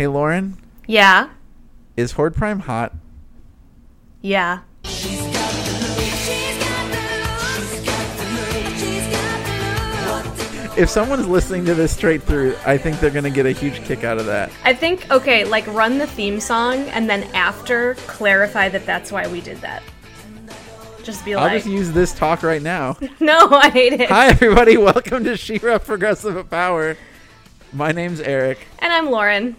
Hey, Lauren, Yeah. is Horde Prime hot? Yeah. If someone's listening to this straight through, I think they're gonna get a huge kick out of that. I think okay, like run the theme song and then after clarify that that's why we did that. Just be like I'll just use this talk right now. no, I hate it. Hi, everybody. Welcome to She-Ra Progressive Power. My name's Eric. And I'm Lauren.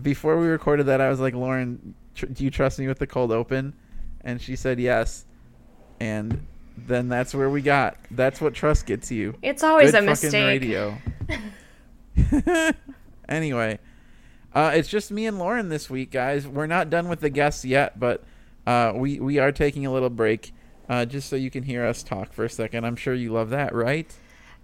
Before we recorded that, I was like, Lauren, tr- do you trust me with the cold open? And she said yes. And then that's where we got. That's what trust gets you. It's always Good a fucking mistake. radio. anyway, uh, it's just me and Lauren this week, guys. We're not done with the guests yet, but uh, we we are taking a little break, uh, just so you can hear us talk for a second. I'm sure you love that, right?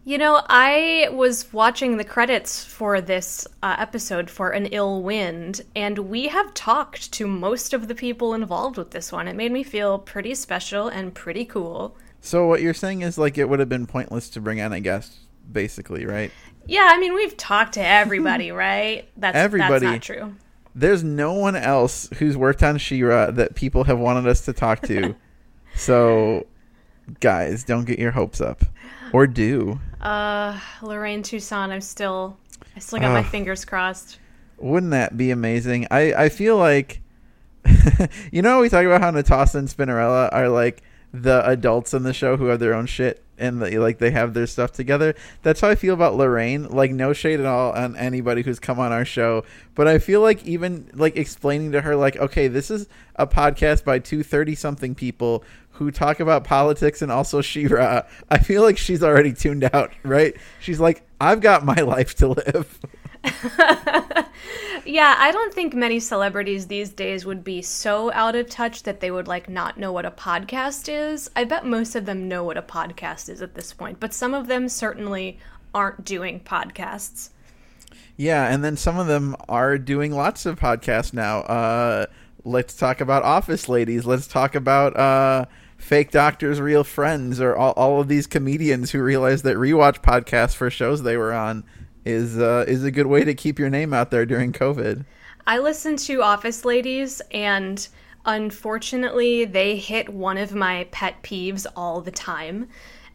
You know, I was watching the credits for this uh, episode for An Ill Wind, and we have talked to most of the people involved with this one. It made me feel pretty special and pretty cool. So what you're saying is like it would have been pointless to bring on a guest, basically, right? Yeah, I mean, we've talked to everybody, right? That's, Everybody. that's not true. There's no one else who's worked on She-Ra that people have wanted us to talk to. so, guys, don't get your hopes up, or do. Uh, Lorraine Toussaint, I'm still, I still got my fingers crossed. Wouldn't that be amazing? I, I feel like, you know, we talk about how Netossa and Spinnerella are like the adults in the show who have their own shit and they, like they have their stuff together. That's how I feel about Lorraine. Like no shade at all on anybody who's come on our show, but I feel like even like explaining to her like, okay, this is a podcast by two 30 something people who talk about politics and also She-Ra. I feel like she's already tuned out, right? She's like, I've got my life to live. Yeah, I don't think many celebrities these days would be so out of touch that they would like not know what a podcast is. I bet most of them know what a podcast is at this point, but some of them certainly aren't doing podcasts. Yeah, and then some of them are doing lots of podcasts now. Uh, let's talk about Office Ladies. Let's talk about uh, Fake Doctors, Real Friends, or all, all of these comedians who realized that rewatch podcasts for shows they were on is uh, is a good way to keep your name out there during COVID. I listen to Office Ladies, and unfortunately, they hit one of my pet peeves all the time,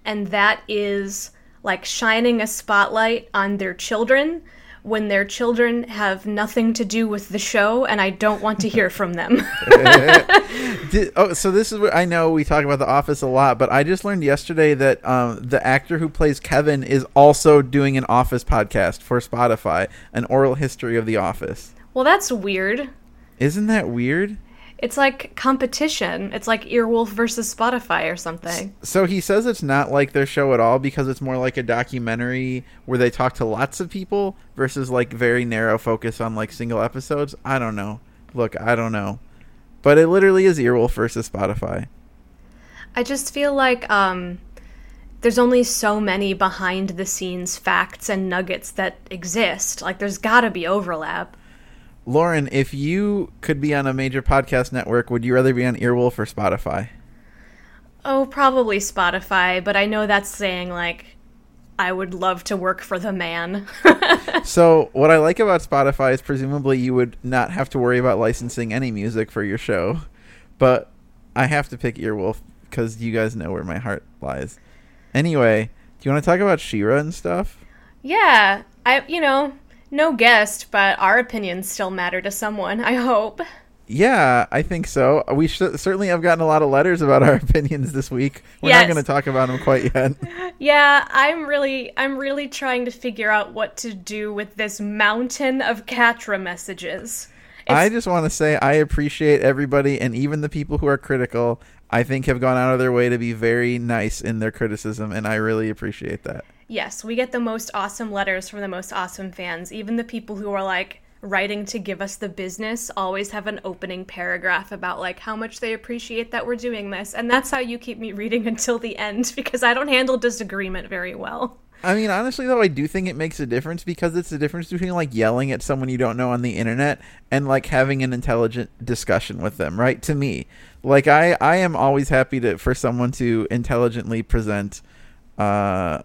and that is like shining a spotlight on their children when their children have nothing to do with the show, and I don't want to hear from them. Oh, so this is what I know. We talk about The Office a lot, but I just learned yesterday that um, the actor who plays Kevin is also doing an Office podcast for Spotify, an oral history of The Office. well, that's weird. Isn't that weird? It's like competition. It's like Earwolf versus Spotify or something. So he says it's not like their show at all because it's more like a documentary where they talk to lots of people versus like very narrow focus on like single episodes. I don't know. Look, I don't know. But it literally is Earwolf versus Spotify. I just feel like um, there's only so many behind the scenes facts and nuggets that exist. Like, there's gotta be overlap. Lauren, if you could be on a major podcast network, would you rather be on Earwolf or Spotify? Oh, probably Spotify, but I know that's saying, like, I would love to work for the man. So, what I like about Spotify is presumably you would not have to worry about licensing any music for your show. But I have to pick Earwolf because you guys know where my heart lies. Anyway, do you want to talk about She-Ra and stuff? yeah, I, you know, no guest, but our opinions still matter to someone, I hope. Yeah, I think so. We sh- certainly have gotten a lot of letters about our opinions this week. We're not going to talk about them quite yet. Yeah, I'm really I'm really trying to figure out what to do with this mountain of Catra messages. I just want to say I appreciate everybody and even the people who are critical. I think have gone out of their way to be very nice in their criticism, and I really appreciate that. Yes, we get the most awesome letters from the most awesome fans. Even the people who are like writing to give us the business always have an opening paragraph about like how much they appreciate that we're doing this. And that's how you keep me reading until the end because I don't handle disagreement very well. I mean, honestly, though, I do think it makes a difference because it's the difference between like yelling at someone you don't know on the internet and like having an intelligent discussion with them. Right? To me, like I, I am always happy to for someone to intelligently present uh,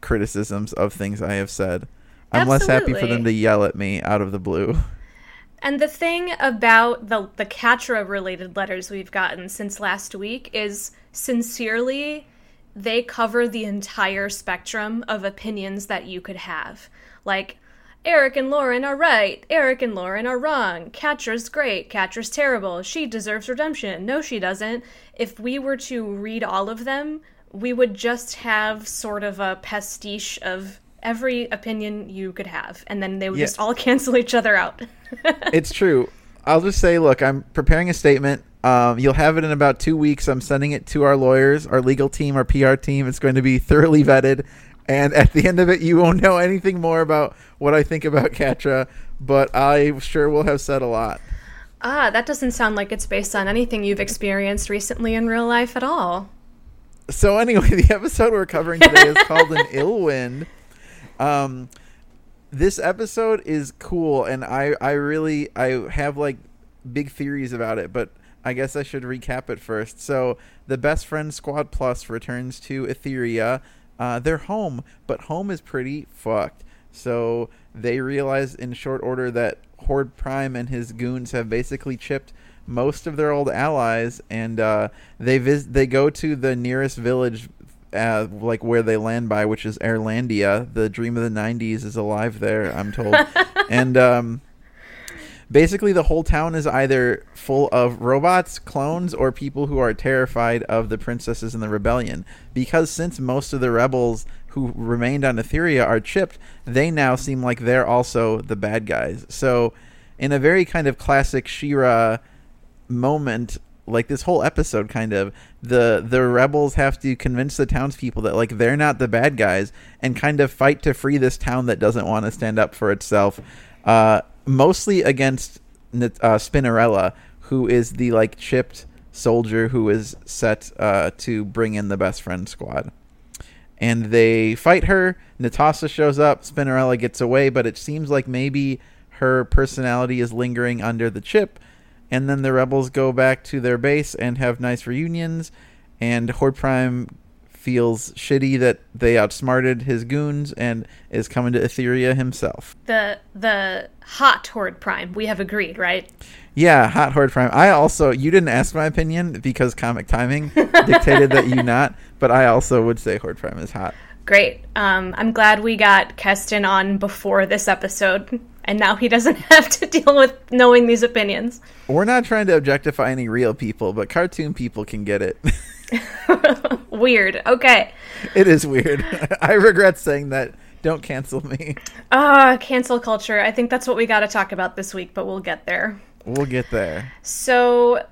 criticisms of things I have said. I'm less happy for them to yell at me out of the blue. And the thing about the the Catra related letters we've gotten since last week is sincerely they cover the entire spectrum of opinions that you could have. Like Eric and Lauren are right. Eric and Lauren are wrong. Catra's great. Catra's terrible. She deserves redemption. No, she doesn't. If we were to read all of them, we would just have sort of a pastiche of every opinion you could have, and then they would Yeah. just all cancel each other out. it's true. I'll just say, look, I'm preparing a statement. Um, you'll have it in about two weeks. I'm sending it to our lawyers, our legal team, our PR team. It's going to be thoroughly vetted. And at the end of it, you won't know anything more about what I think about Catra, but I sure will have said a lot. ah, that doesn't sound like it's based on anything you've experienced recently in real life at all. So anyway, the episode we're covering today is called "An Ill Wind." Um, this episode is cool, and I I really I have like big theories about it, but I guess I should recap it first. So the Best Friend Squad Plus returns to Etheria. Uh, they're home, but home is pretty fucked. So they realize in short order that Horde Prime and his goons have basically chipped most of their old allies, and uh, they vis- they go to the nearest village, uh, like where they land by, which is Erlandia. The dream of the '90s is alive there, I'm told, and um, basically the whole town is either full of robots, clones, or people who are terrified of the princesses in the rebellion. Because since most of the rebels who remained on Etheria are chipped, they now seem like they're also the bad guys. So, in a very kind of classic She-Ra moment, like this whole episode, kind of the the rebels have to convince the townspeople that like they're not the bad guys and kind of fight to free this town that doesn't want to stand up for itself. Uh, mostly against uh, Spinnerella, who is the like chipped soldier who is set uh, to bring in the best friend squad. And they fight her. Netossa shows up. Spinnerella gets away, but it seems like maybe her personality is lingering under the chip. And then the rebels go back to their base and have nice reunions. And Horde Prime feels shitty that they outsmarted his goons and is coming to Etheria himself. The the hot Horde Prime, we have agreed, right? Yeah, hot Horde Prime. I also you didn't ask my opinion because comic timing dictated that you not, but I also would say Horde Prime is hot. Great. Um, I'm glad we got Keston on before this episode, and now he doesn't have to deal with knowing these opinions. We're not trying to objectify any real people, but cartoon people can get it. Weird. Okay. it is weird. I regret saying that. Don't cancel me. Ah, cancel culture. I think that's what we got to talk about this week, but we'll get there. We'll get there. So,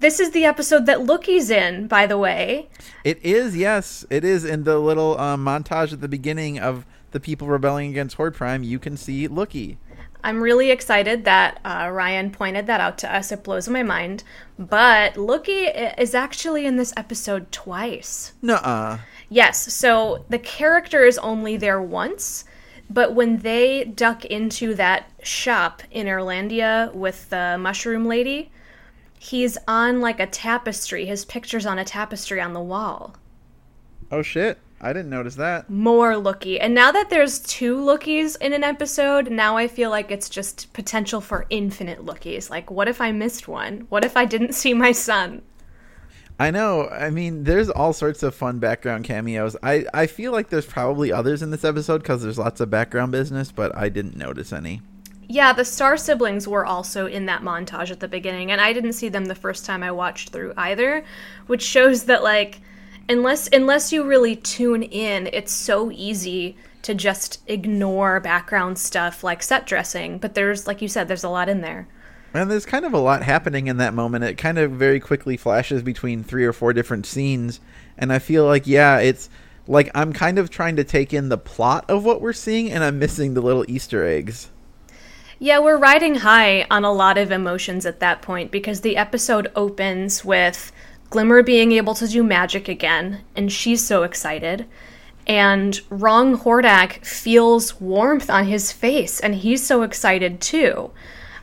this is the episode that Lookie's in, by the way. It is, yes, it is. In the little um, montage at the beginning of the people rebelling against Horde Prime, you can see Lookie. I'm really excited that uh, Ryan pointed that out to us. It blows my mind. But Lookie is actually in this episode twice. Nuh-uh. Yes, so the character is only there once, but when they duck into that shop in Erlandia with the mushroom lady, he's on like a tapestry. His picture's on a tapestry on the wall. Oh shit! I didn't notice that. More Lookie. And now that there's two Lookies in an episode, now I feel like it's just potential for infinite Lookies. Like, what if I missed one? What if I didn't see my son? I know. I mean, there's all sorts of fun background cameos. I I feel like there's probably others in this episode because there's lots of background business, but I didn't notice any. Yeah, the Star siblings were also in that montage at the beginning, and I didn't see them the first time I watched through either, which shows that like unless unless you really tune in, it's so easy to just ignore background stuff like set dressing, but there's like you said there's a lot in there. And there's kind of a lot happening in that moment. It kind of very quickly flashes between three or four different scenes, and I feel like yeah, it's like I'm kind of trying to take in the plot of what we're seeing, and I'm missing the little Easter eggs. Yeah, we're riding high on a lot of emotions at that point because the episode opens with Glimmer being able to do magic again, and she's so excited. And Wrong Hordak feels warmth on his face, and he's so excited too.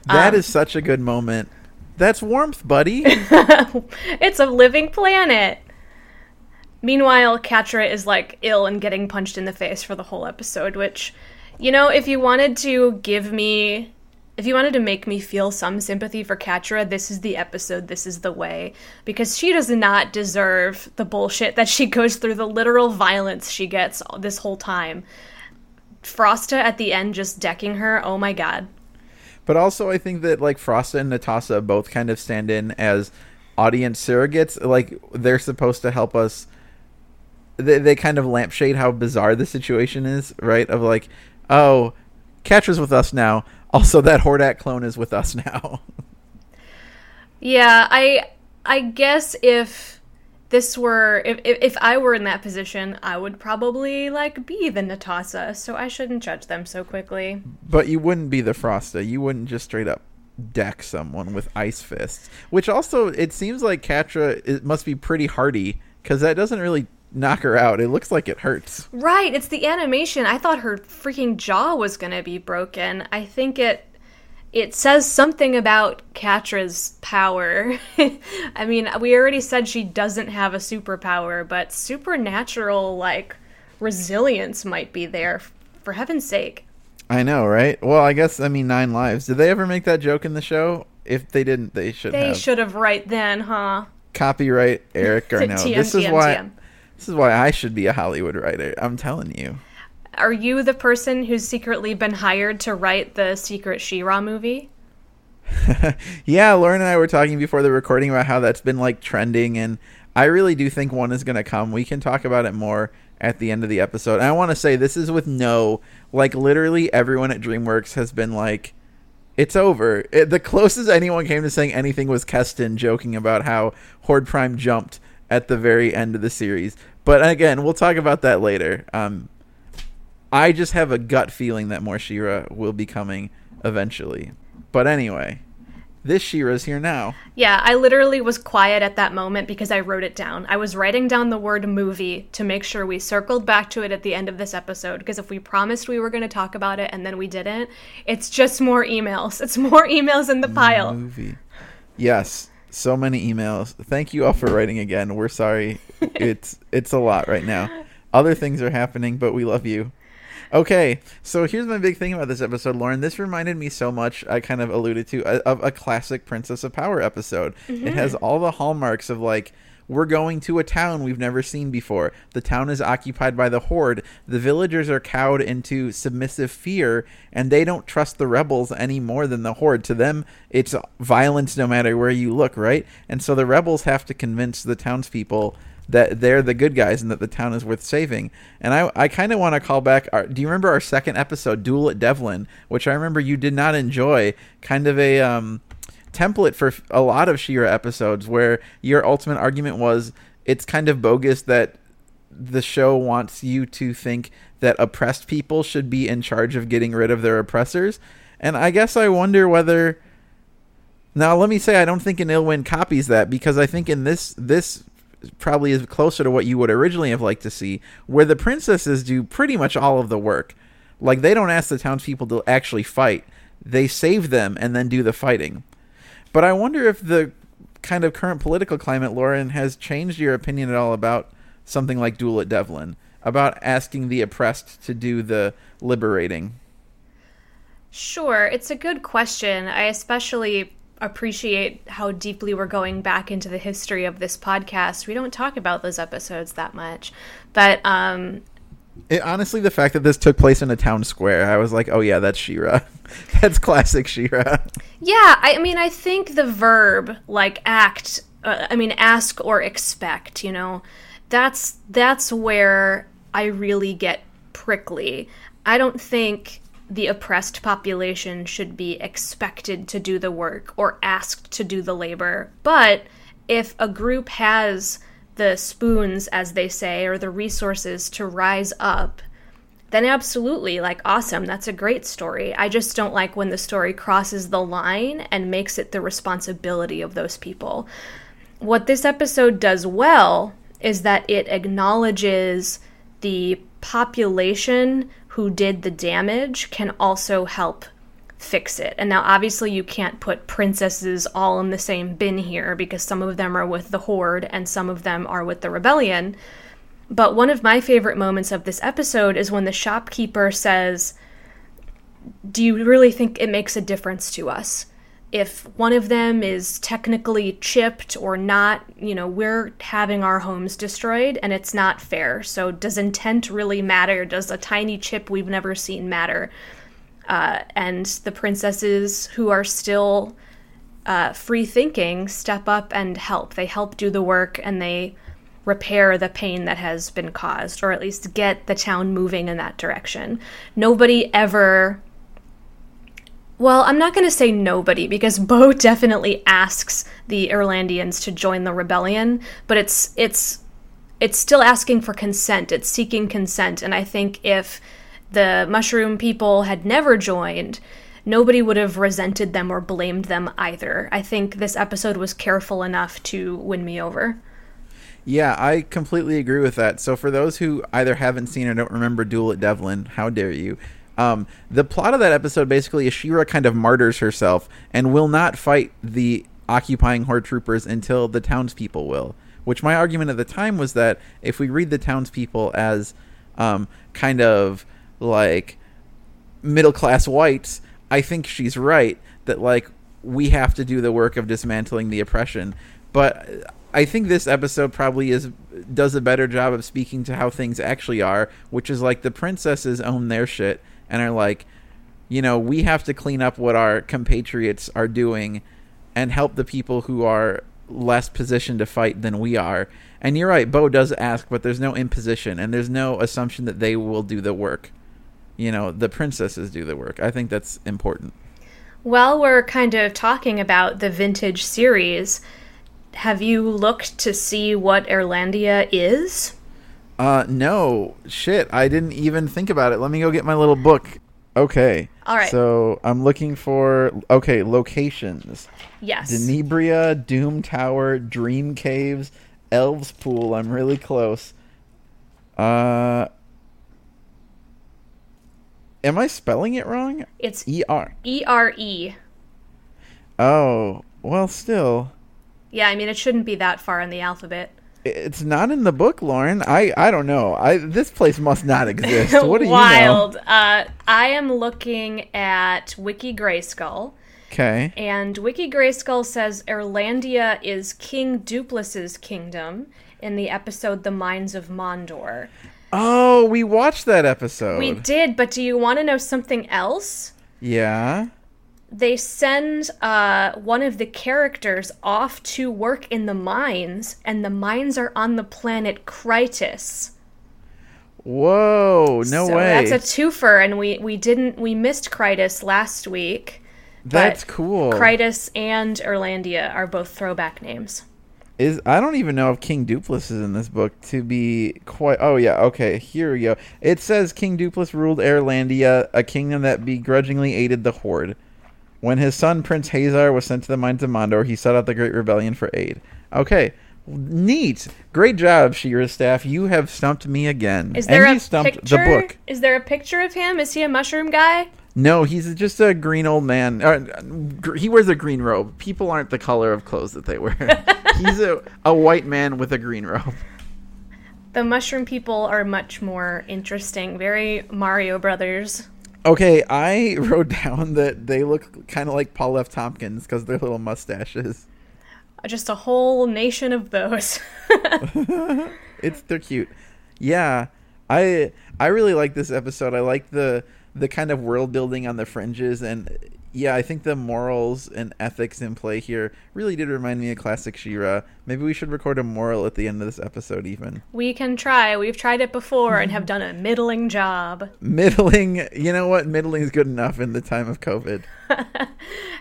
That um, is such a good moment. That's warmth, buddy. It's a living planet! Meanwhile, Catra is like ill and getting punched in the face for the whole episode, which, you know, if you wanted to give me if you wanted to make me feel some sympathy for Catra, this is the episode, this is the way. Because she does not deserve the bullshit that she goes through, the literal violence she gets this whole time. Frosta at the end just decking her, oh my god. But also, I think that like Frosta and Netossa both kind of stand in as audience surrogates. Like they're supposed to help us. They they kind of lampshade how bizarre the situation is, right? Of like, oh, Catra's with us now. Also, that Hordak clone is with us now. yeah, I I guess if this were if, if, if I were in that position, I would probably like be the Netossa, so I shouldn't judge them so quickly. But you wouldn't be the Frosta. You wouldn't just straight up deck someone with ice fists. Which also, it seems like Catra it must be pretty hardy because that doesn't really knock her out. It looks like it hurts. Right, it's the animation. I thought her freaking jaw was gonna be broken. I think it it says something about Catra's power. I mean, we already said she doesn't have a superpower, but supernatural like resilience might be there for heaven's sake. I know, right? Well, I guess I mean nine lives. Did they ever make that joke in the show? If they didn't, they should. They have. should have right then, huh? Copyright Eric Garneau. TM, this is TM, why. TM. This is why I should be a Hollywood writer. I'm telling you. Are you the person who's secretly been hired to write the secret She-Ra movie? yeah, Lauren and I were talking before the recording about how that's been like trending, and I really do think one is going to come. We can talk about it more at the end of the episode. And I want to say this is with no, like, literally everyone at DreamWorks has been like, it's over. It, the closest anyone came to saying anything was Keston joking about how Horde Prime jumped at the very end of the series. But again, we'll talk about that later. Um, I just have a gut feeling that more She-Ra will be coming eventually. But anyway, this She-Ra's here now. Yeah, I literally was quiet at that moment because I wrote it down. I was writing down the word movie to make sure we circled back to it at the end of this episode because if we promised we were going to talk about it and then we didn't, it's just more emails. It's more emails in the pile. Movie. Yes, so many emails. Thank you all for writing again. We're sorry. it's it's a lot right now. Other things are happening, but we love you. Okay, so here's my big thing about this episode, Lauren. This reminded me so much, I kind of alluded to, uh, of a classic Princess of Power episode. It has all the hallmarks of like, we're going to a town we've never seen before. The town is occupied by the Horde. The villagers are cowed into submissive fear, and they don't trust the rebels any more than the Horde. To them, it's violence no matter where you look, right? And so the rebels have to convince the townspeople that they're the good guys and that the town is worth saving. And I, I kind of want to call back. Our, do you remember our second episode, Duel at Devlan, which I remember you did not enjoy? Kind of a um, template for a lot of She-Ra episodes, where your ultimate argument was it's kind of bogus that the show wants you to think that oppressed people should be in charge of getting rid of their oppressors. And I guess I wonder whether. Now, let me say I don't think an Ill Wind copies that because I think in this this probably is closer to what you would originally have liked to see, where the princesses do pretty much all of the work. Like they don't ask the townspeople to actually fight; they save them and then do the fighting. But I wonder if the kind of current political climate, Lauren, has changed your opinion at all about something like Duel at Devlan, about asking the oppressed to do the liberating. Sure, it's a good question. I especially appreciate how deeply we're going back into the history of this podcast. We don't talk about those episodes that much. But um It, honestly, the fact that this took place in a town square, I was like, "Oh yeah, that's She-Ra. that's classic She-Ra." yeah, I mean I think the verb like act uh, I mean ask or expect, you know. That's that's where I really get prickly. I don't think the oppressed population should be expected to do the work or asked to do the labor. But if a group has the spoons, as they say, or the resources to rise up, then absolutely, like, awesome. That's a great story. I just don't like when the story crosses the line and makes it the responsibility of those people. What this episode does well is that it acknowledges the population who did the damage can also help fix it. And now, obviously, you can't put princesses all in the same bin here because some of them are with the Horde and some of them are with the Rebellion. But one of my favorite moments of this episode is when the shopkeeper says, do you really think it makes a difference to us? If one of them is technically chipped or not, you know, we're having our homes destroyed and it's not fair. So, does intent really matter? Does a tiny chip we've never seen matter? Uh, and the princesses who are still uh, free thinking step up and help. They help do the work and they repair the pain that has been caused, or at least get the town moving in that direction. Nobody ever. Well, I'm not going to say nobody because Bow definitely asks the Erlandians to join the rebellion, but it's it's it's still asking for consent. It's seeking consent, and I think if the mushroom people had never joined, nobody would have resented them or blamed them either. I think this episode was careful enough to win me over. Yeah, I completely agree with that. So for those who either haven't seen or don't remember Duel at Devlan, how dare you? Um, the plot of that episode basically is She-Ra kind of martyrs herself and will not fight the occupying horde troopers until the townspeople will. Which my argument at the time was that if we read the townspeople as um, kind of like middle class whites, I think she's right that like we have to do the work of dismantling the oppression. But I think this episode probably is does a better job of speaking to how things actually are, which is like the princesses own their shit and are like, you know, we have to clean up what our compatriots are doing and help the people who are less positioned to fight than we are. And you're right, Bow does ask, but there's no imposition and there's no assumption that they will do the work you know the princesses do the work. I think that's important. While we're kind of talking about the vintage series, have you looked to see what Erlandia is? Uh, no. Shit, I didn't even think about it. Let me go get my little book. Okay. All right. So I'm looking for okay locations. Yes. Denebria, Doom Tower, Dream Caves, Elves Pool. I'm really close. Uh, Am I spelling it wrong? It's E R. E R E. Oh, well, still. Yeah, I mean it shouldn't be that far in the alphabet. It's not in the book, Lauren. I I don't know. I this place must not exist. What do Wild. you know? Uh, I am looking at Wiki Grayskull. Okay. And Wiki Grayskull says Erlandia is King Duplus's kingdom in the episode The Mines of Mondor. Oh, we watched that episode. We did, but do you want to know something else? Yeah. They send uh, one of the characters off to work in the mines, and the mines are on the planet Krytus. Whoa! No so way. That's a twofer, and we we didn't we missed Krytus last week. That's cool. Krytus and Erlandia are both throwback names is I don't even know if King Dupless is in this book to be quite. Oh yeah, okay. Here we go. It says King Dupless ruled Erlandia, a kingdom that begrudgingly aided the Horde. When his son Prince Hazar was sent to the mines of Mondor, he set out the Great Rebellion for aid. Okay, neat, great job, She-Ra staff. You have stumped me again. Is there and a stumped picture? the book. Is there a picture of him? Is he a mushroom guy? No, he's just a green old man. Uh, he wears a green robe. People aren't the color of clothes that they wear. he's a, a white man with a green robe. The mushroom people are much more interesting. Very Mario Brothers. Okay, I wrote down that they look kind of like Paul F. Tompkins because their little mustaches. Just a whole nation of those. it's they're cute. Yeah, I I really like this episode. I like the the kind of world building on the fringes and yeah, I think the morals and ethics in play here really did remind me of classic She-Ra. Maybe we should record a moral at the end of this episode, even. We can try. We've tried it before and have done a middling job. Middling, you know what? Middling is good enough in the time of COVID.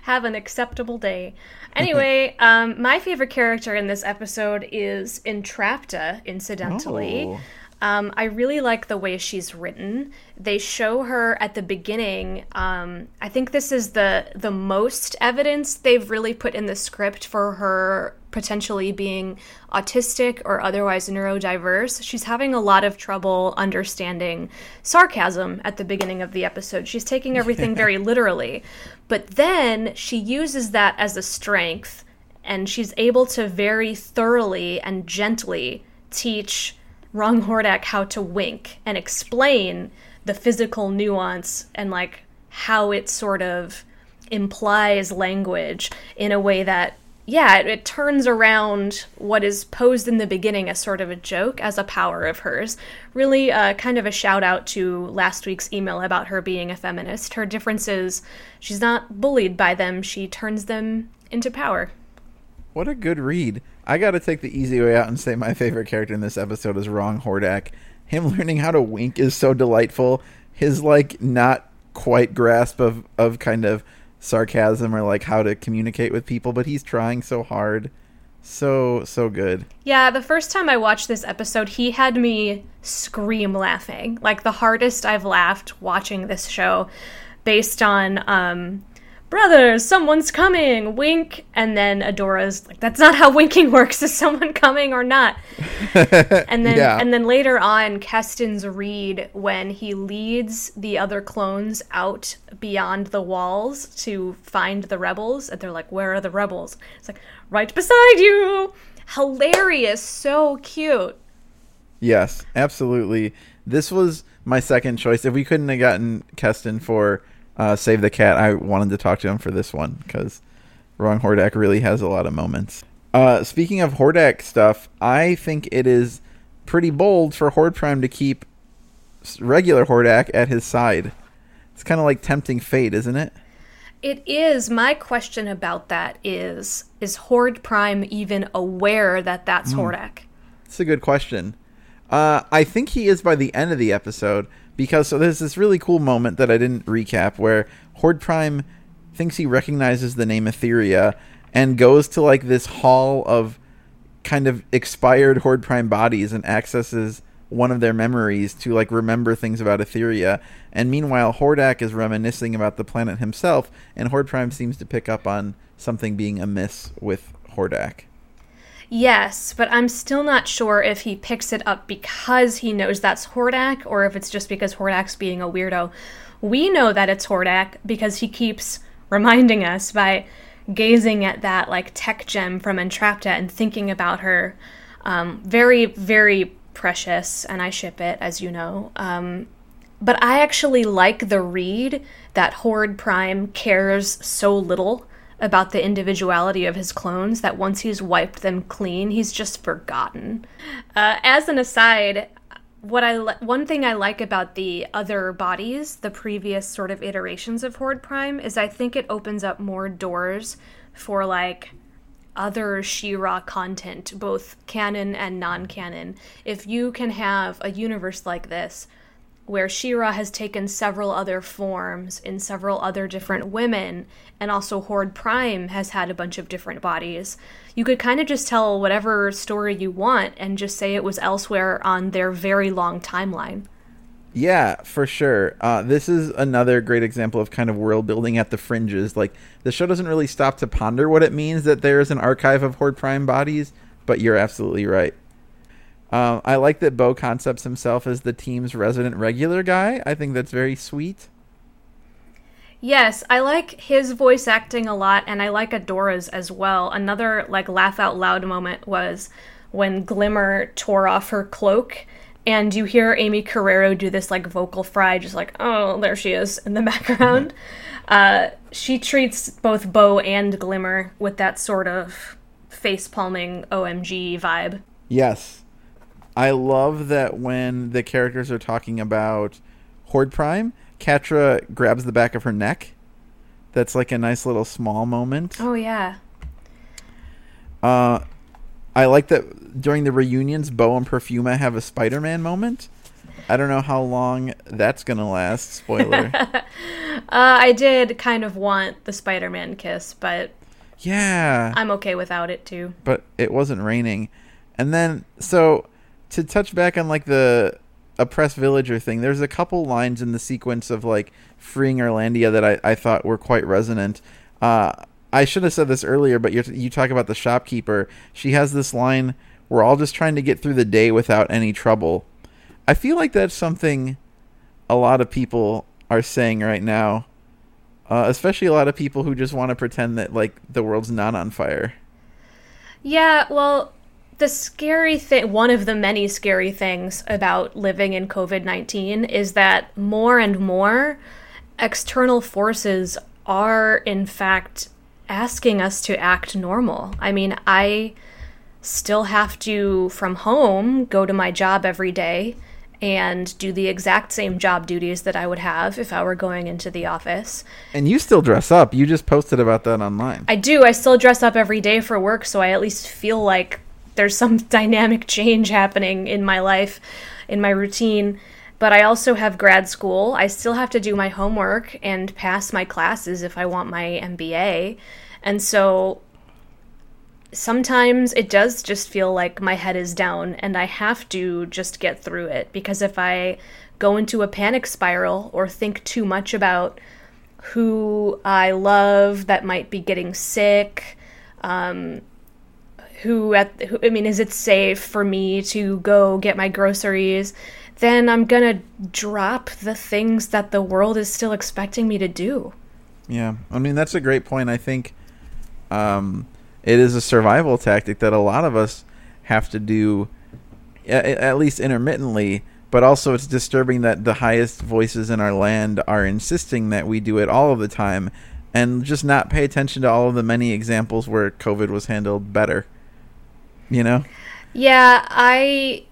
have an acceptable day. Anyway, um, my favorite character in this episode is Entrapta, incidentally. Oh. Um, I really like the way she's written. They show her at the beginning. Um, I think this is the the most evidence they've really put in the script for her potentially being autistic or otherwise neurodiverse. She's having a lot of trouble understanding sarcasm at the beginning of the episode. She's taking everything very literally, but then she uses that as a strength, and she's able to very thoroughly and gently teach Wrong Hordak how to wink and explain the physical nuance and like how it sort of implies language in a way that yeah, it, it, turns around what is posed in the beginning as sort of a joke as a power of hers. Really, uh, kind of a shout out to last week's email about her being a feminist. Her differences, she's not bullied by them, she turns them into power. What a good read. I got to take the easy way out and say my favorite character in this episode is Wrong Hordak. Him learning how to wink is so delightful. His, like, not quite grasp of, of kind of sarcasm or like how to communicate with people, but he's trying so hard. So so good. Yeah, the first time I watched this episode, he had me scream laughing. Like the hardest I've laughed watching this show based on um brothers, someone's coming, wink. And then Adora's like, that's not how winking works. Is someone coming or not? and then yeah. and then later on, Keston's read when he leads the other clones out beyond the walls to find the rebels, and they're like, Where are the rebels? It's like, right beside you. Hilarious, so cute. Yes, absolutely. This was my second choice. If we couldn't have gotten Keston for uh, Save the Cat, I wanted to talk to him for this one because Wrong Hordak really has a lot of moments. Uh, speaking of Hordak stuff, I think it is pretty bold for Horde Prime to keep regular Hordak at his side. It's kind of like tempting fate, isn't it? It is. My question about that is is Horde Prime even aware that that's mm. Hordak? It's a good question. Uh, I think he is by the end of the episode because so there's this really cool moment that I didn't recap where Horde Prime thinks he recognizes the name Etheria and goes to like this hall of kind of expired Horde Prime bodies and accesses one of their memories to like remember things about Etheria. And meanwhile, Hordak is reminiscing about the planet himself, and Horde Prime seems to pick up on something being amiss with Hordak. Yes, but I'm still not sure if he picks it up because he knows that's Hordak or if it's just because Hordak's being a weirdo. We know that it's Hordak because he keeps reminding us by gazing at that like tech gem from Entrapta and thinking about her. Um, very, very precious, and I ship it, as you know. Um, but I actually like the read that Horde Prime cares so little about the individuality of his clones that once he's wiped them clean, he's just forgotten. Uh, as an aside, what I li- one thing I like about the other bodies, the previous sort of iterations of Horde Prime, is I think it opens up more doors for like other She-Ra content, both canon and non-canon. If you can have a universe like this where She-Ra has taken several other forms in several other different women, and also Horde Prime has had a bunch of different bodies. You could kind of just tell whatever story you want and just say it was elsewhere on their very long timeline. Yeah, for sure. Uh, this is another great example of kind of world building at the fringes. Like, the show doesn't really stop to ponder what it means that there's an archive of Horde Prime bodies, but you're absolutely right. Um, I like that Bow concepts himself as the team's resident regular guy. I think that's very sweet. Yes, I like his voice acting a lot, and I like Adora's as well. Another like laugh out loud moment was when Glimmer tore off her cloak, and you hear Aimee Carrero do this like vocal fry, just like oh there she is in the background. uh, she treats both Bow and Glimmer with that sort of face palming OMG vibe. Yes, I love that when the characters are talking about Horde Prime, Catra grabs the back of her neck. That's like a nice little small moment. Oh yeah. Uh, I like that during the reunions, Bow and Perfuma have a Spider-Man moment. I don't know how long that's gonna last. Spoiler. uh, I did kind of want the Spider-Man kiss, but yeah, I'm okay without it too. But it wasn't raining, and then so to touch back on like the oppressed villager thing, there's a couple lines in the sequence of like freeing Erlandia that I, I thought were quite resonant. Uh, I should have said this earlier, but you you talk about the shopkeeper. She has this line, "We're all just trying to get through the day without any trouble." I feel like that's something a lot of people are saying right now, uh, especially a lot of people who just want to pretend that like the world's not on fire. Yeah, well, the scary thing, one of the many scary things about living in COVID 19 is that more and more, external forces are, in fact, asking us to act normal. I mean, I still have to, from home, go to my job every day and do the exact same job duties that I would have if I were going into the office. And you still dress up. You just posted about that online. I do. I still dress up every day for work, so I at least feel like there's some dynamic change happening in my life, in my routine. But I also have grad school. I still have to do my homework and pass my classes if I want my MBA. And so sometimes it does just feel like my head is down and I have to just get through it because if I go into a panic spiral or think too much about who I love that might be getting sick, um, who at who, I mean, is it safe for me to go get my groceries? Then I'm gonna drop the things that the world is still expecting me to do. Yeah, I mean that's a great point. I think um, it is a survival tactic that a lot of us have to do, at least intermittently. But also, it's disturbing that the highest voices in our land are insisting that we do it all of the time, and just not pay attention to all of the many examples where COVID was handled better. You know? Yeah, I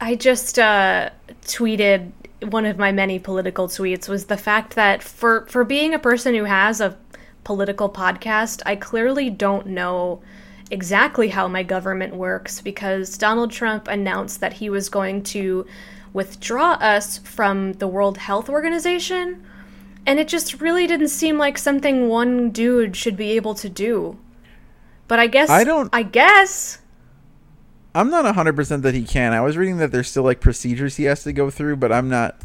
I just uh, tweeted one of my many political tweets was the fact that for for being a person who has a political podcast, I clearly don't know exactly how my government works because Donald Trump announced that he was going to withdraw us from the World Health Organization. And it just really didn't seem like something one dude should be able to do. But I guess I don't I guess I'm not 100% that he can. I was reading that there's still like procedures he has to go through, but I'm not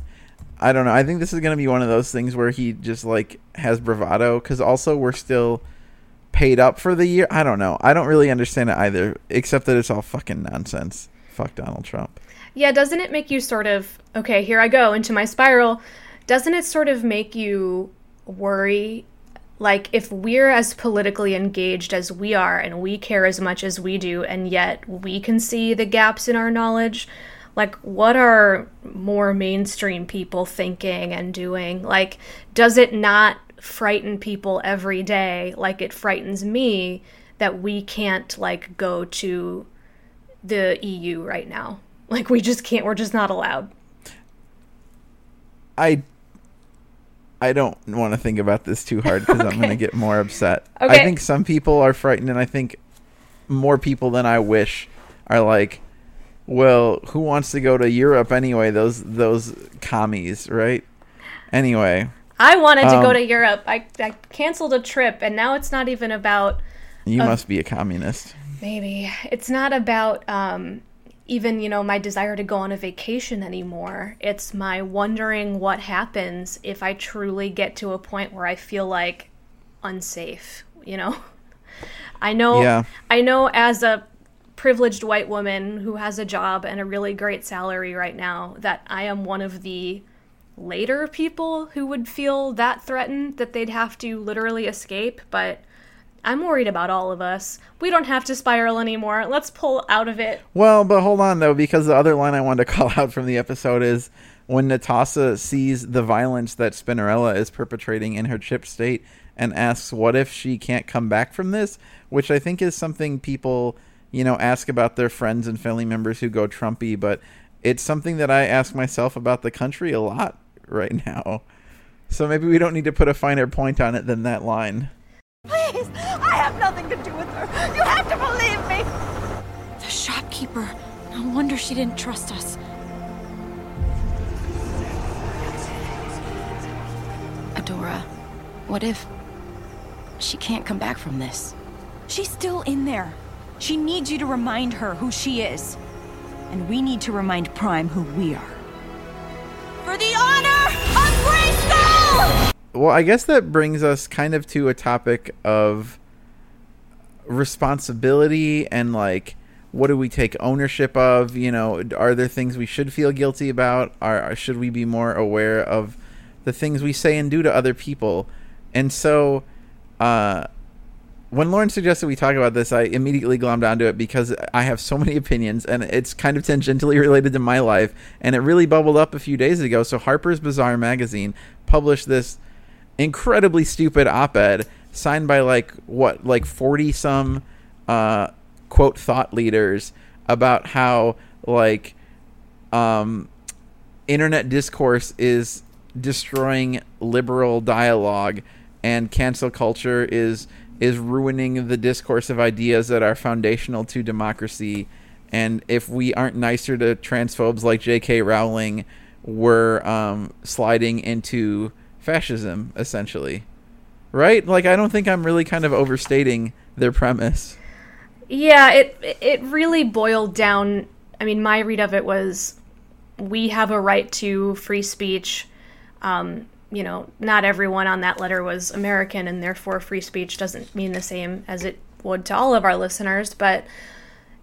I don't know. I think this is going to be one of those things where he just like has bravado cuz also we're still paid up for the year. I don't know. I don't really understand it either, except that it's all fucking nonsense. Fuck Donald Trump. Yeah, doesn't it make you sort of okay, here I go into my spiral. Doesn't it sort of make you worry like if we're as politically engaged as we are and we care as much as we do and yet we can see the gaps in our knowledge like what are more mainstream people thinking and doing? Like does it not frighten people every day? Like it frightens me that we can't like go to the EU right now. Like we just can't we're just not allowed. I I don't want to think about this too hard because okay. I'm going to get more upset. Okay. I think some people are frightened, and I think more people than I wish are like, well, who wants to go to Europe anyway? Those those commies, right? Anyway, I wanted um, to go um, to Europe. I I canceled a trip, and now it's not even about. You a, must be a communist. Maybe it's not about um, even you know my desire to go on a vacation anymore. It's my wondering what happens if I truly get to a point where I feel like unsafe. You know, I know. Yeah. I know as a privileged white woman who has a job and a really great salary right now that I am one of the later people who would feel that threatened that they'd have to literally escape, but I'm worried about all of us. We don't have to spiral anymore. Let's pull out of it. Well, but hold on though, because the other line I wanted to call out from the episode is when Netossa sees the violence that Spinnerella is perpetrating in her chip state and asks, "What if she can't come back from this?" Which I think is something people you know, ask about their friends and family members who go Trumpy, but it's something that I ask myself about the country a lot right now. So maybe we don't need to put a finer point on it than that line. Please, I have nothing to do with her. You have to believe me. The shopkeeper. No wonder she didn't trust us. Adora, what if she can't come back from this? She's still in there. She needs you to remind her who she is. And we need to remind Prime who we are. For the honor of Grayskull! Well, I guess that brings us kind of to a topic of responsibility and like what do we take ownership of you know are there things we should feel guilty about? Are should we be more aware of the things we say and do to other people? And so uh when Lauren suggested we talk about this, I immediately glommed onto it because I have so many opinions, and it's kind of tangentially related to my life, and it really bubbled up a few days ago. So Harper's Bazaar magazine published this incredibly stupid op-ed signed by like what like 40 some uh quote thought leaders about how like um internet discourse is destroying liberal dialogue and cancel culture is is ruining the discourse of ideas that are foundational to democracy and if we aren't nicer to transphobes like J.K. Rowling, we're um, sliding into fascism, essentially. Right? Like, I don't think I'm really kind of overstating their premise. Yeah, it it really boiled down. I mean, my read of it was, we have a right to free speech. Um, you know, not everyone on that letter was American, and therefore free speech doesn't mean the same as it would to all of our listeners. But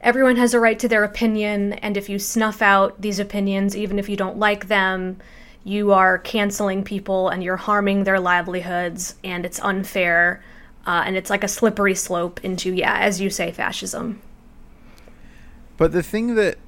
everyone has a right to their opinion, and if you snuff out these opinions, even if you don't like them, you are canceling people and you're harming their livelihoods, and it's unfair. Uh, and it's like a slippery slope into, yeah, as you say, fascism. But the thing that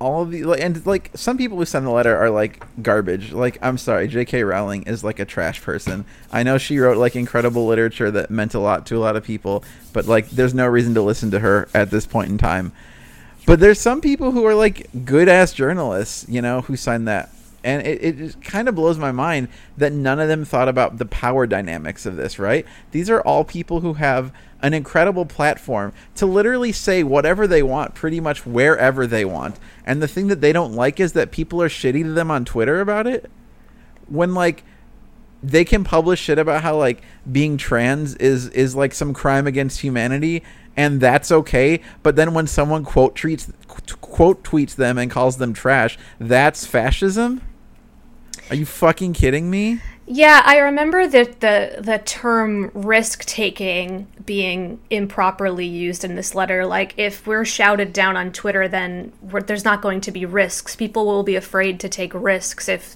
all of the like, and like some people who send the letter are like garbage. Like I'm sorry, J.K. Rowling is like a trash person. I know she wrote like incredible literature that meant a lot to a lot of people, but like there's no reason to listen to her at this point in time. But there's some people who are like good ass journalists, you know, who sign that. And it, it just kind of blows my mind that none of them thought about the power dynamics of this, right? These are all people who have an incredible platform to literally say whatever they want pretty much wherever they want. And the thing that they don't like is that people are shitty to them on Twitter about it. When like they can publish shit about how like being trans is is like some crime against humanity and that's okay, but then when someone quote tweets quote tweets them and calls them trash, that's fascism? Are you fucking kidding me? Yeah, I remember that the the term risk taking being improperly used in this letter. Like, if we're shouted down on Twitter, then there's not going to be risks. People will be afraid to take risks if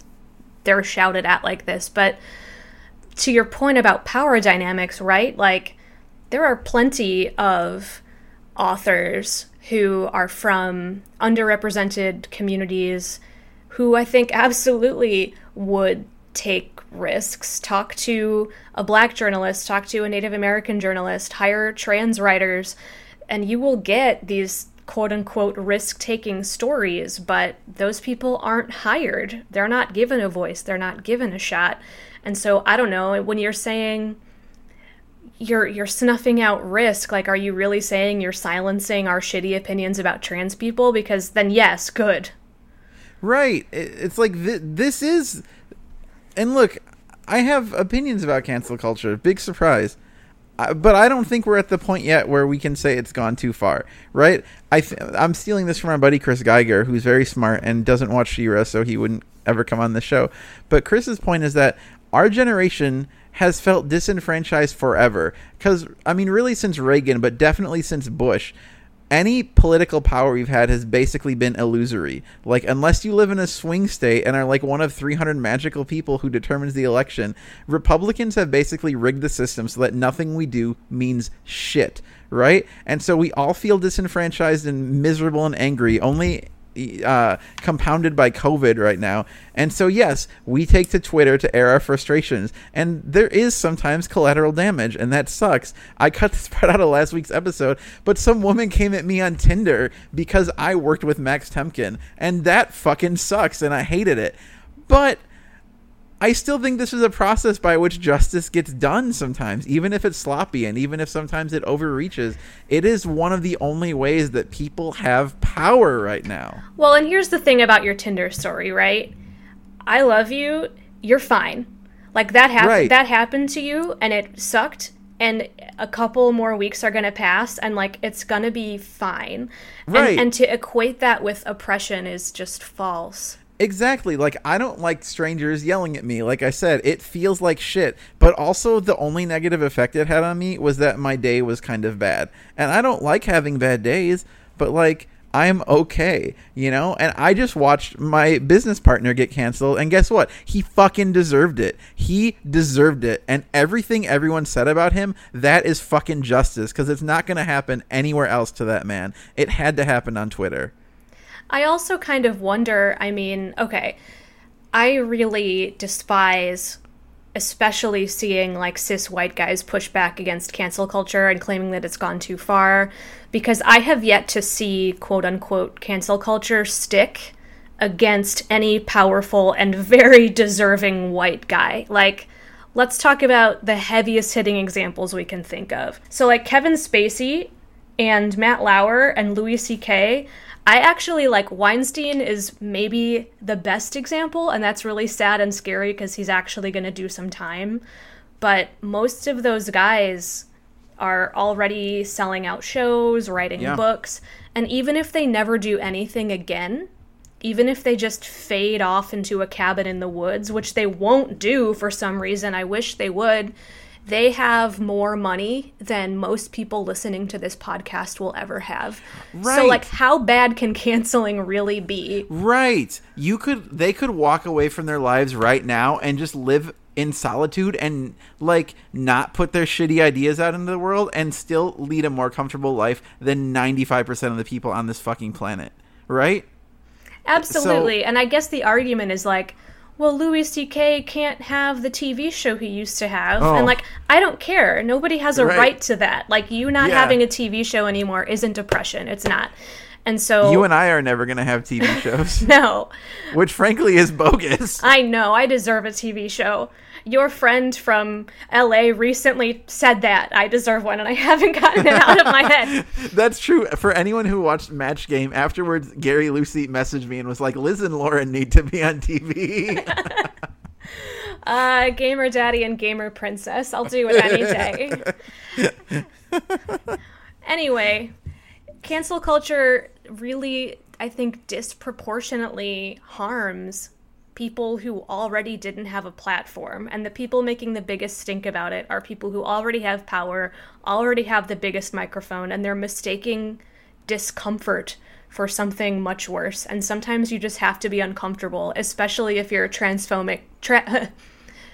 they're shouted at like this. But to your point about power dynamics, right? Like, there are plenty of authors who are from underrepresented communities who I think absolutely would take risks. Talk to a black journalist, talk to a Native American journalist, hire trans writers, and you will get these quote unquote risk taking stories, but those people aren't hired. They're not given a voice, they're not given a shot. And so I don't know, when you're saying you're you're snuffing out risk, like are you really saying you're silencing our shitty opinions about trans people because then yes, good. Right. It's like th- this is and look, I have opinions about cancel culture. Big surprise. but I don't think we're at the point yet where we can say it's gone too far, right? I th- I'm stealing this from my buddy Chris Geiger, who's very smart and doesn't watch She-Ra, so he wouldn't ever come on the show. But Chris's point is that our generation has felt disenfranchised forever. Because, I mean, really since Reagan, but definitely since Bush any political power we've had has basically been illusory. Like, unless you live in a swing state and are like one of 300 magical people who determines the election, Republicans have basically rigged the system so that nothing we do means shit, right? And so we all feel disenfranchised and miserable and angry only uh, compounded by COVID right now. And so, yes, we take to Twitter to air our frustrations. And there is sometimes collateral damage, and that sucks. I cut this part out of last week's episode, but some woman came at me on Tinder because I worked with Max Temkin, and that fucking sucks, and I hated it. But I still think this is a process by which justice gets done sometimes, even if it's sloppy and even if sometimes it overreaches. It is one of the only ways that people have power right now. Well, and here's the thing about your Tinder story, right? I love you, you're fine. Like that happened right. that happened to you and it sucked and a couple more weeks are going to pass and like it's going to be fine. Right. And, and to equate that with oppression is just false. Exactly. Like I don't like strangers yelling at me. Like I said, it feels like shit. But also the only negative effect it had on me was that my day was kind of bad. And I don't like having bad days, but like I'm okay, you know? And I just watched my business partner get canceled and guess what? He fucking deserved it. He deserved it. And everything everyone said about him, that is fucking justice cuz it's not going to happen anywhere else to that man. It had to happen on Twitter. I also kind of wonder I mean, okay, I really despise especially seeing like cis white guys push back against cancel culture and claiming that it's gone too far because I have yet to see quote unquote cancel culture stick against any powerful and very deserving white guy. Like let's talk about the heaviest hitting examples we can think of. So like Kevin Spacey and Matt Lauer and Louis C.K. I actually like Weinstein is maybe the best example, and that's really sad and scary because he's actually going to do some time. But most of those guys are already selling out shows, writing Yeah. books, and even if they never do anything again, even if they just fade off into a cabin in the woods, which they won't do for some reason, I wish they would, they have more money than most people listening to this podcast will ever have. Right. So, like, how bad can canceling really be? Right. You could they could walk away from their lives right now and just live in solitude and like not put their shitty ideas out into the world and still lead a more comfortable life than 95% of the people on this fucking planet. Right? Absolutely. and I guess the argument is like, well, Louis C.K. can't have the TV show he used to have. Oh. And, like, I don't care. Nobody has a Right. right, to that. Like, you not Yeah. having a TV show anymore isn't depression. It's not. And so. You and I are never going to have TV shows, No. which frankly is bogus. I know. I deserve a TV show. Your friend from LA recently said that. I deserve one, and I haven't gotten it out of my head. That's true. For anyone who watched Match Game, afterwards, Gary Lucy messaged me and was like, Liz and Lauren need to be on TV. Uh, Gamer Daddy and Gamer Princess. I'll do it any day. anyway, cancel culture really, I think, disproportionately harms people who already didn't have a platform. And the people making the biggest stink about it are people who already have power, already have the biggest microphone, and they're mistaking discomfort for something much worse. And sometimes you just have to be uncomfortable, especially if you're a transphobic. Tra-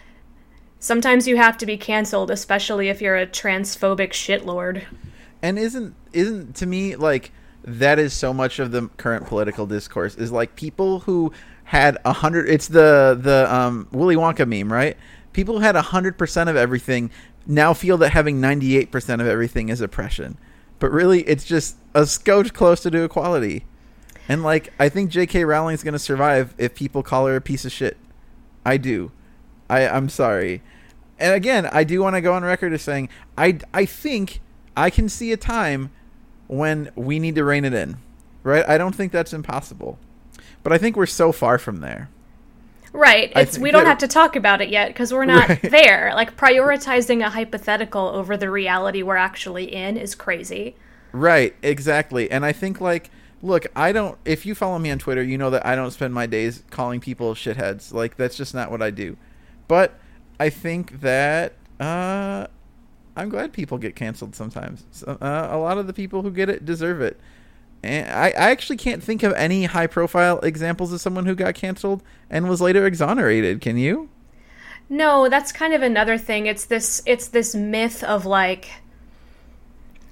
sometimes you have to be canceled, especially if you're a transphobic shitlord. and isn't isn't to me like that is so much of the current political discourse is like people who had a hundred it's the the um willy wonka meme right people who had a hundred percent of everything now feel that having 98 percent of everything is oppression but really it's just a scotch closer to equality and like i think jk rowling's going to survive if people call her a piece of shit i do i i'm sorry and again, I do want to go on record as saying I I think I can see a time when we need to rein it in. Right? I don't think that's impossible. But I think we're so far from there. Right. It's we don't that- have to talk about it yet because we're not Right. there. Like prioritizing a hypothetical over the reality we're actually in is crazy. Right, exactly. And I think like look, I don't if you follow me on Twitter, you know that I don't spend my days calling people shitheads. Like that's just not what I do. But I think that uh I'm glad people get canceled sometimes. So, uh, a lot of the people who get it deserve it. And I, I actually can't think of any high profile examples of someone who got canceled and was later exonerated. Can you? No, that's kind of another thing. It's this it's this myth of like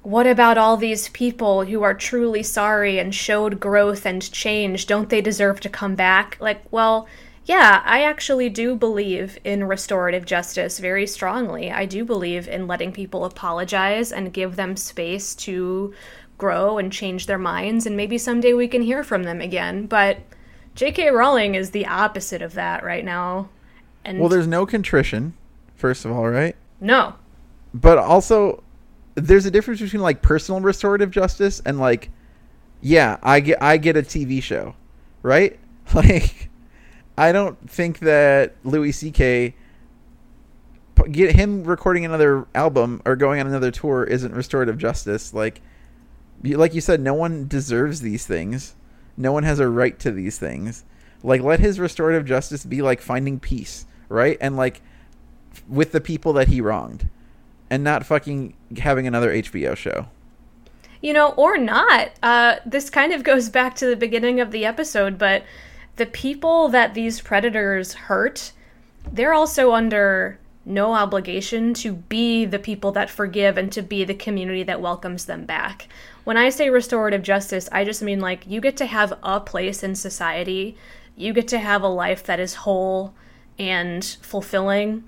what about all these people who are truly sorry and showed growth and change? Don't they deserve to come back? Like, well, yeah, I actually do believe in restorative justice very strongly. I do believe in letting people apologize and give them space to grow and change their minds, and maybe someday we can hear from them again. But J.K. Rowling is the opposite of that right now. And Well, there's no contrition, first of all, right? no, but also there's a difference between like personal restorative justice and like yeah i get i get a tv show right like i don't think that louis ck get him recording another album or going on another tour isn't restorative justice like like you said no one deserves these things no one has a right to these things like let his restorative justice be like finding peace right and like with the people that he wronged and not fucking having another HBO show. you know, or not. Uh, this kind of goes back to the beginning of the episode, but the people that these predators hurt, they're also under no obligation to be the people that forgive and to be the community that welcomes them back. When I say restorative justice, I just mean like you get to have a place in society You get to have a life that is whole and fulfilling,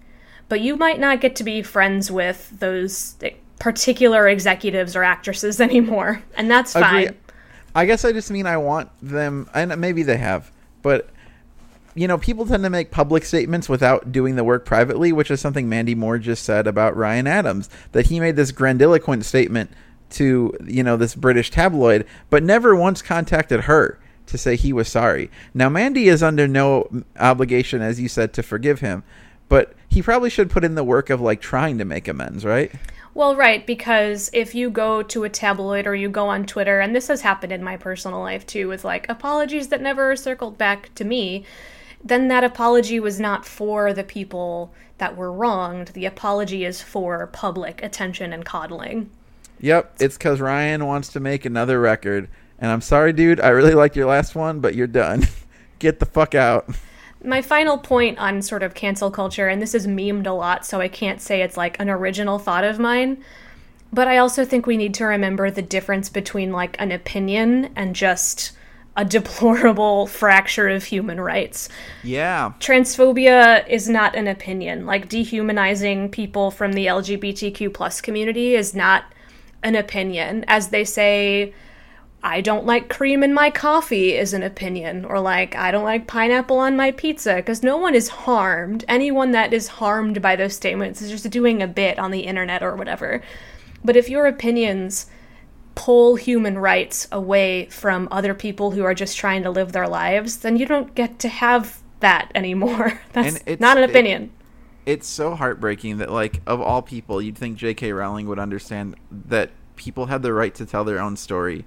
but you might not get to be friends with those particular executives or actresses anymore, and that's Agree. fine. I guess I just mean I want them, and maybe they have, but you know, people tend to make public statements without doing the work privately, which is something Mandy Moore just said about Ryan Adams. That he made this grandiloquent statement to, you know, this British tabloid, but never once contacted her to say he was sorry. Now, Mandy is under no obligation, as you said, to forgive him, but he probably should put in the work of like trying to make amends, right? Well, right, because if you go to a tabloid or you go on Twitter, and this has happened in my personal life too, with like apologies that never circled back to me, then that apology was not for the people that were wronged. The apology is for public attention and coddling. Yep, it's because Ryan wants to make another record. And I'm sorry, dude. I really liked your last one, but you're done. Get the fuck out. My final point on sort of cancel culture, and this is memed a lot, so I can't say it's like an original thought of mine, but I also think we need to remember the difference between like an opinion and just a deplorable fracture of human rights. Yeah. Transphobia is not an opinion. Like dehumanizing people from the LGBTQ plus community is not an opinion. As they say, I don't like cream in my coffee is an opinion, or like I don't like pineapple on my pizza, because no one is harmed. Anyone that is harmed by those statements is just doing a bit on the internet or whatever. But if your opinions pull human rights away from other people who are just trying to live their lives, then you don't get to have that anymore. That's not an it- opinion. It's so heartbreaking that, like, of all people, you'd think J.K. Rowling would understand that people have the right to tell their own story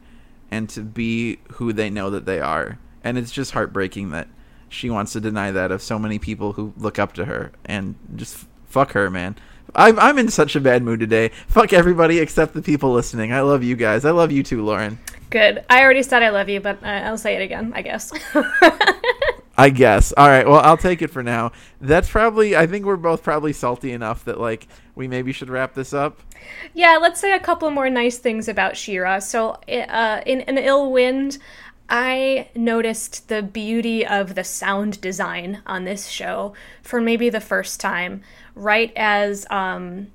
and to be who they know that they are. And it's just heartbreaking that she wants to deny that of so many people who look up to her. And just fuck her, man. I'm, I'm in such a bad mood today. Fuck everybody except the people listening. I love you guys. I love you too, Lauren. Good. I already said I love you, but uh, I'll say it again, I guess. I guess. All right. Well, I'll take it for now. That's probably. I think we're both probably salty enough that like we maybe should wrap this up. Yeah, let's say a couple more nice things about She-Ra. So, uh, in an ill wind, I noticed the beauty of the sound design on this show for maybe the first time, right as um,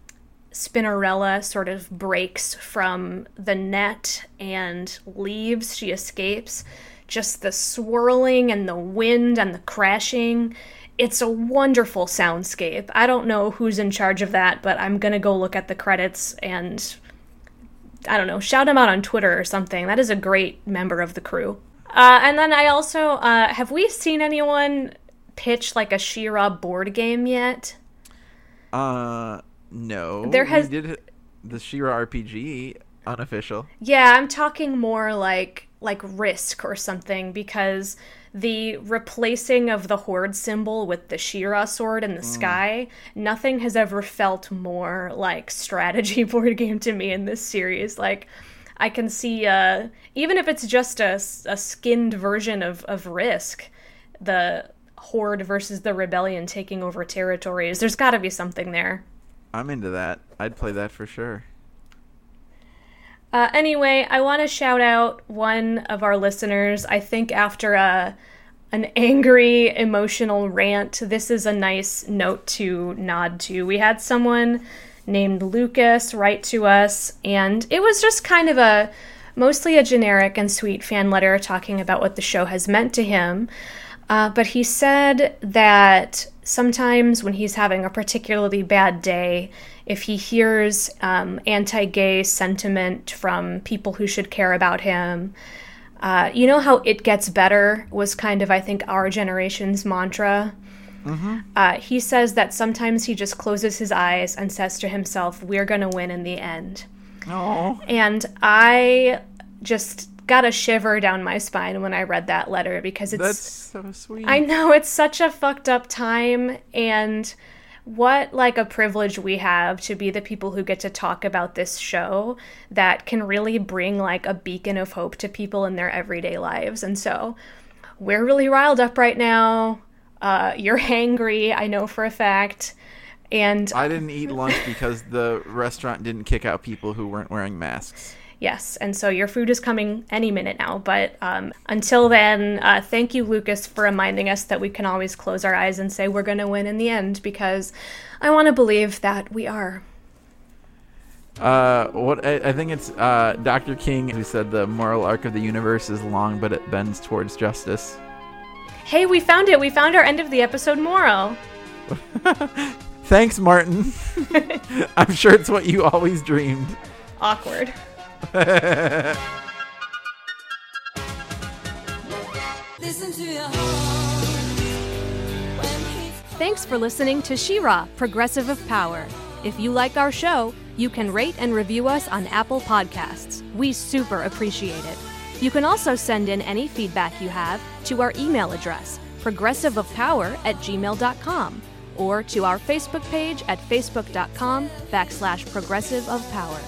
Spinnerella sort of breaks from the net and leaves. She escapes. Just the swirling and the wind and the crashing. It's a wonderful soundscape. I don't know who's in charge of that, but I'm gonna go look at the credits and I don't know, shout him out on Twitter or something. That is a great member of the crew. Uh, and then I also uh, have we seen anyone pitch like a She-Ra board game yet? Uh, no. There we has- did the She-Ra RPG unofficial. Yeah, I'm talking more like like Risk or something because the replacing of the horde symbol with the She-Ra sword in the sky, nothing has ever felt more like strategy board game to me in this series. Like I can see uh even if it's just a, a skinned version of of Risk, the horde versus the rebellion taking over territories. There's got to be something there. I'm into that. I'd play that for sure. Uh, anyway, I want to shout out one of our listeners. I think after a an angry, emotional rant, this is a nice note to nod to. We had someone named Lucas write to us, and it was just kind of a mostly a generic and sweet fan letter talking about what the show has meant to him. Uh, but he said that sometimes when he's having a particularly bad day, if he hears um, anti gay sentiment from people who should care about him, uh, you know how it gets better was kind of, I think, our generation's mantra. Uh, he says that sometimes he just closes his eyes and says to himself, We're going to win in the end. Oh, And I just got a shiver down my spine when I read that letter because it's. that's so sweet. I know it's such a fucked up time and what like a privilege we have to be the people who get to talk about this show that can really bring like a beacon of hope to people in their everyday lives. And so we're really riled up right now. Uh, you're hangry, I know for a fact. And I didn't eat lunch because the restaurant didn't kick out people who weren't wearing masks. Yes, and so your food is coming any minute now. But um, until then, uh, thank you, Lucas, for reminding us that we can always close our eyes and say we're going to win in the end because I want to believe that we are. Uh, what I, I think it's uh, Dr. King who said the moral arc of the universe is long, but it bends towards justice. Hey, we found it! We found our end of the episode moral. Thanks, Martin. I'm sure it's what you always dreamed. Awkward. Thanks for listening to She-Ra, Progressive of Power. If you like our show, you can rate and review us on Apple Podcasts. We super appreciate it. You can also send in any feedback you have to our email address, progressiveofpower at gmail.com, or to our Facebook page at facebook.com backslash progressive of power.